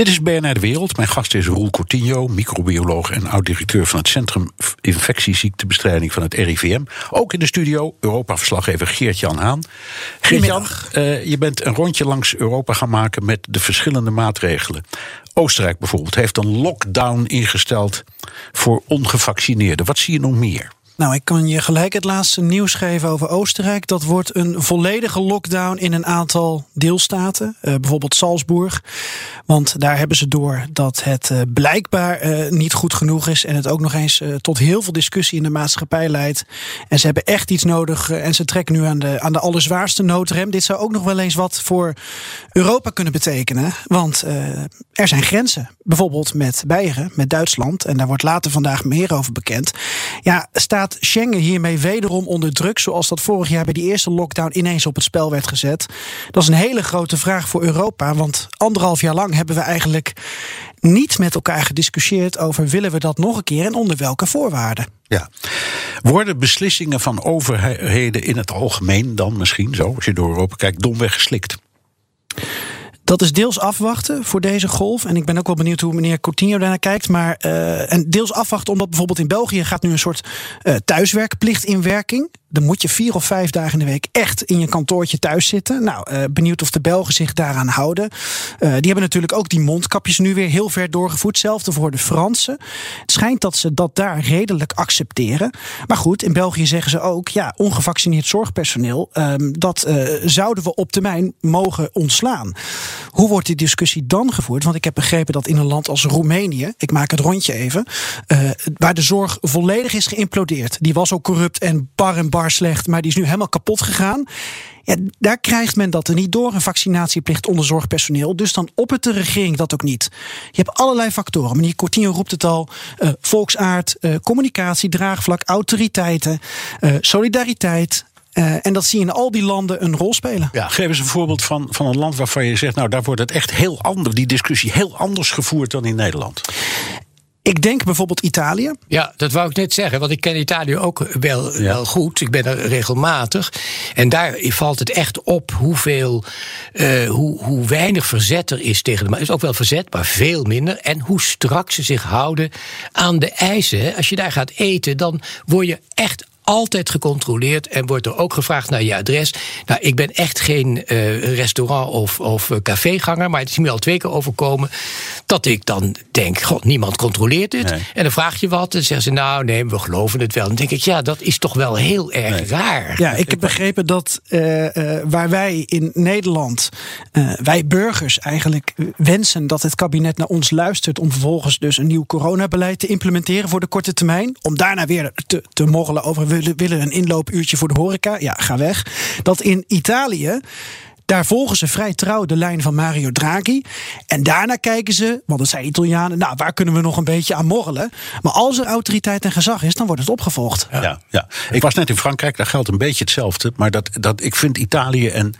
Dit is BNR De Wereld. Mijn gast is Roel Cortinho, microbioloog en oud-directeur van het Centrum Infectieziektebestrijding van het RIVM. Ook in de studio Europa-verslaggever Geert-Jan Haan. Geert-Jan, uh, je bent een rondje langs Europa gaan maken met de verschillende maatregelen. Oostenrijk bijvoorbeeld heeft een lockdown ingesteld voor ongevaccineerden. Wat zie je nog meer? Nou, ik kan je gelijk het laatste nieuws geven over Oostenrijk. Dat wordt een volledige lockdown in een aantal deelstaten. Uh, bijvoorbeeld Salzburg. Want daar hebben ze door dat het uh, blijkbaar uh, niet goed genoeg is. En het ook nog eens tot heel veel discussie in de maatschappij leidt. En ze hebben echt iets nodig. en ze trekken nu aan de, aan de allerzwaarste noodrem. Dit zou ook nog wel eens wat voor Europa kunnen betekenen. Want er zijn grenzen. Bijvoorbeeld met Beieren, met Duitsland. En daar wordt later vandaag meer over bekend. Ja, staat Schengen hiermee wederom onder druk, zoals dat vorig jaar bij die eerste lockdown ineens op het spel werd gezet? Dat is een hele grote vraag voor Europa, want anderhalf jaar lang hebben we eigenlijk niet met elkaar gediscussieerd over willen we dat nog een keer en onder welke voorwaarden. Ja. Worden beslissingen van overheden in het algemeen dan misschien zo, als je door Europa kijkt, domweg geslikt? Dat is deels afwachten voor deze golf. En ik ben ook wel benieuwd hoe meneer Coutinho daarnaar kijkt. Maar, uh, en deels afwachten omdat bijvoorbeeld in België gaat nu een soort uh, thuiswerkplicht in werking dan moet je vier of vijf dagen in de week echt in je kantoortje thuis zitten. Nou, uh, benieuwd of de Belgen zich daaraan houden. Die hebben natuurlijk ook die mondkapjes nu weer heel ver doorgevoerd. Hetzelfde voor de Fransen. Het schijnt dat ze dat daar redelijk accepteren. Maar goed, in België zeggen ze ook: ja, ongevaccineerd zorgpersoneel, um, dat zouden we op termijn mogen ontslaan. Hoe wordt die discussie dan gevoerd? Want ik heb begrepen dat in een land als Roemenië, ik maak het rondje even, waar de zorg volledig is geïmplodeerd. Die was ook corrupt en bar en bar slecht, maar die is nu helemaal kapot gegaan. Ja, daar krijgt men dat er niet door, een vaccinatieplicht onder zorgpersoneel. Dus dan oppert de regering dat ook niet. Je hebt allerlei factoren. Meneer Cortino roept het al. Uh, volksaard, uh, communicatie, draagvlak, autoriteiten, solidariteit, uh, en dat zie je in al die landen een rol spelen. Ja, geef eens een voorbeeld van, van een land waarvan je zegt, nou daar wordt het echt heel anders, die discussie heel anders gevoerd dan in Nederland. Ik denk bijvoorbeeld Italië. Ja, dat wou ik net zeggen, want ik ken Italië ook wel, ja. wel goed. Ik ben er regelmatig. En daar valt het echt op hoeveel, uh, hoe, hoe weinig verzet er is tegen de. Er is ook wel verzet, maar veel minder. En hoe strak ze zich houden aan de eisen. Als je daar gaat eten, dan word je echt altijd gecontroleerd en wordt er ook gevraagd naar je adres. Nou, ik ben echt geen uh, restaurant- of, of caféganger, maar het is me al twee keer overkomen dat ik dan denk: God, niemand controleert dit. Nee. En dan vraag je wat en zeggen ze: Nou, nee, we geloven het wel. Dan denk ik: Ja, dat is toch wel heel erg nee. raar. Ja, ik heb begrepen dat uh, uh, waar wij in Nederland, wij burgers eigenlijk wensen dat het kabinet naar ons luistert om vervolgens dus een nieuw coronabeleid te implementeren voor de korte termijn, om daarna weer te, te morrelen over willen, willen een inloopuurtje voor de horeca. Ja, ga weg. Dat in Italië daar volgen ze vrij trouw de lijn van Mario Draghi. En daarna kijken ze, want dat zijn Italianen, nou, waar kunnen we nog een beetje aan morrelen? Maar als er autoriteit en gezag is, dan wordt het opgevolgd. Ja, ja. ja. Ik was net in Frankrijk, daar geldt een beetje hetzelfde. Maar dat, dat, ik vind Italië en,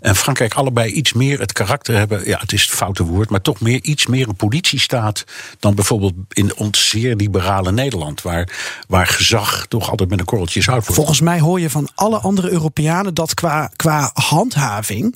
en Frankrijk allebei iets meer het karakter hebben. Ja, het is het foute woord, maar toch meer, iets meer een politiestaat dan bijvoorbeeld in ons zeer liberale Nederland. Waar, waar gezag toch altijd met een korreltje zout wordt. Volgens mij hoor je van alle andere Europeanen dat qua, qua handhaving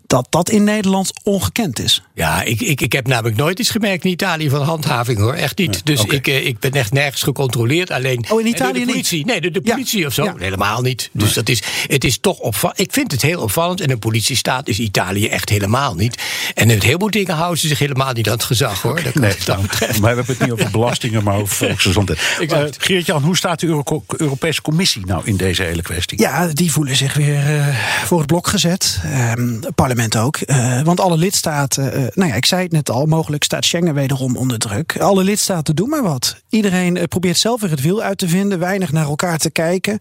dat dat in Nederland ongekend is. Ja, ik, ik, ik heb namelijk nooit iets gemerkt in Italië van handhaving hoor. Echt niet. Dus okay. ik, ik ben echt nergens gecontroleerd. Alleen oh, in Italië de politie. Niet? Nee, de, de politie ja. of zo. Ja. Helemaal niet. Dus nee. dat is, het is toch opvallend. Ik vind het heel opvallend. En een politiestaat is Italië echt helemaal niet. En met heel veel dingen houden ze zich helemaal niet aan het gezag hoor. Okay. Nee, dan, maar we hebben het niet over belastingen, maar over volksgezondheid. Uh, Geert-Jan, hoe staat de Euro Europese Commissie nou in deze hele kwestie? Ja, die voelen zich weer uh, voor het blok gezet. Um, het parlement ook. Uh, want alle lidstaten, uh, nou ja, ik zei het net al, mogelijk staat Schengen wederom onder druk. Alle lidstaten doen maar wat. Iedereen uh, probeert zelf weer het wiel uit te vinden, weinig naar elkaar te kijken.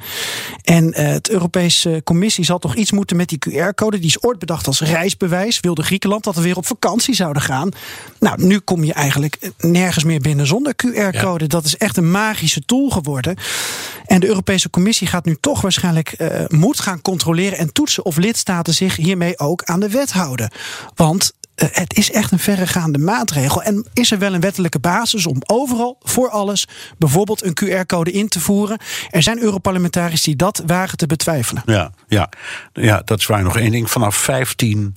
En het Europese Commissie zal toch iets moeten met die QR-code. Die is ooit bedacht als reisbewijs. Wilde Griekenland dat we weer op vakantie zouden gaan. Nou, nu kom je eigenlijk nergens meer binnen zonder QR-code. Ja. Dat is echt een magische tool geworden. En de Europese Commissie gaat nu toch waarschijnlijk uh, moet gaan controleren en toetsen of lidstaten zich hiermee ook aan de wet houden. Want uh, het is echt een verregaande maatregel. En is er wel een wettelijke basis om overal, voor alles, bijvoorbeeld een QR-code in te voeren? Er zijn Europarlementariërs die dat wagen te betwijfelen. Ja, ja, ja dat is waar. Nog één ding. Vanaf 15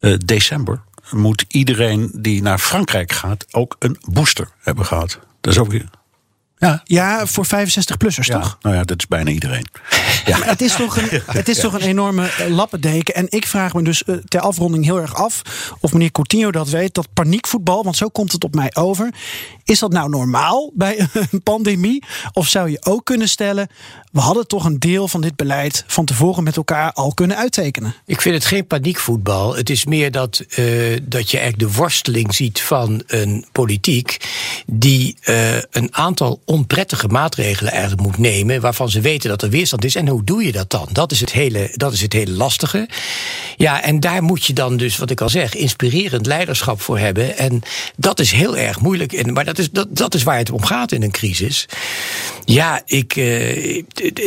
uh, december moet iedereen die naar Frankrijk gaat ook een booster hebben gehad. Dat is ook ja, ja voor 65-plussers, ja, toch? Nou ja, dat is bijna iedereen. Ja. Maar het is toch een, het is toch een enorme uh, lappendeken. En ik vraag me dus uh, ter afronding heel erg af... of meneer Coutinho dat weet, dat paniekvoetbal... want zo komt het op mij over... is dat nou normaal bij een pandemie? Of zou je ook kunnen stellen... we hadden toch een deel van dit beleid... van tevoren met elkaar al kunnen uittekenen? Ik vind het geen paniekvoetbal. Het is meer dat, uh, dat je eigenlijk de worsteling ziet van een politiek... die een aantal onprettige maatregelen eigenlijk moet nemen. waarvan ze weten dat er weerstand is. En hoe doe je dat dan? Dat is het hele, dat is het hele lastige. Ja, en daar moet je dan dus, wat ik al zeg, inspirerend leiderschap voor hebben. En dat is heel erg moeilijk. En, maar dat is, dat, dat is waar het om gaat in een crisis. Ja, ik, uh,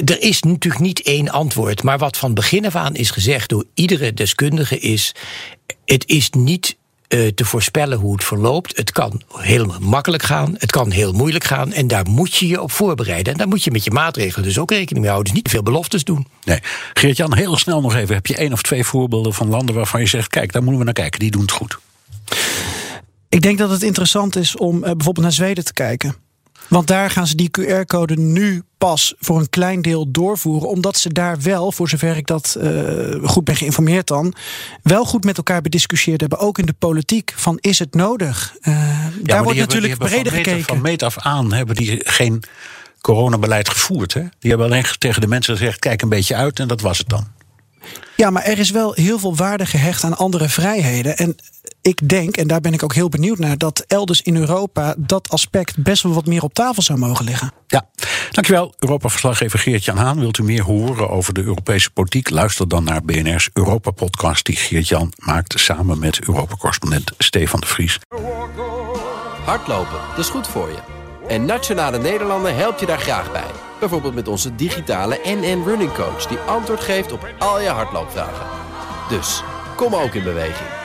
er is natuurlijk niet één antwoord. Maar wat van begin af aan is gezegd door iedere deskundige is. Het is niet te voorspellen hoe het verloopt. Het kan heel makkelijk gaan, het kan heel moeilijk gaan. En daar moet je je op voorbereiden. En daar moet je met je maatregelen dus ook rekening mee houden. Dus niet te veel beloftes doen. Nee. Geert-Jan, heel snel nog even. Heb je één of twee voorbeelden van landen waarvan je zegt: kijk, daar moeten we naar kijken, die doen het goed? Ik denk dat het interessant is om uh, bijvoorbeeld naar Zweden te kijken. Want daar gaan ze die QR-code nu pas voor een klein deel doorvoeren. Omdat ze daar wel, voor zover ik dat uh, goed ben geïnformeerd dan, wel goed met elkaar bediscussieerd hebben. Ook in de politiek. Van is het nodig? Uh, ja, daar wordt natuurlijk breder van gekeken. Van meet af aan hebben die geen coronabeleid gevoerd. Hè? Die hebben alleen tegen de mensen gezegd: kijk een beetje uit en dat was het dan. Ja, maar er is wel heel veel waarde gehecht aan andere vrijheden. En ik denk, en daar ben ik ook heel benieuwd naar, dat elders in Europa dat aspect best wel wat meer op tafel zou mogen liggen. Ja, dankjewel. Europa-verslaggever Geert-Jan Haan. Wilt u meer horen over de Europese politiek? Luister dan naar BNR's Europa-podcast die Geert-Jan maakt samen met Europa-correspondent Stefan de Vries. Hardlopen, dat is goed voor je. En Nationale Nederlanden helpt je daar graag bij. Bijvoorbeeld met onze digitale NN Running Coach... die antwoord geeft op al je hardloopvragen. Dus, kom ook in beweging.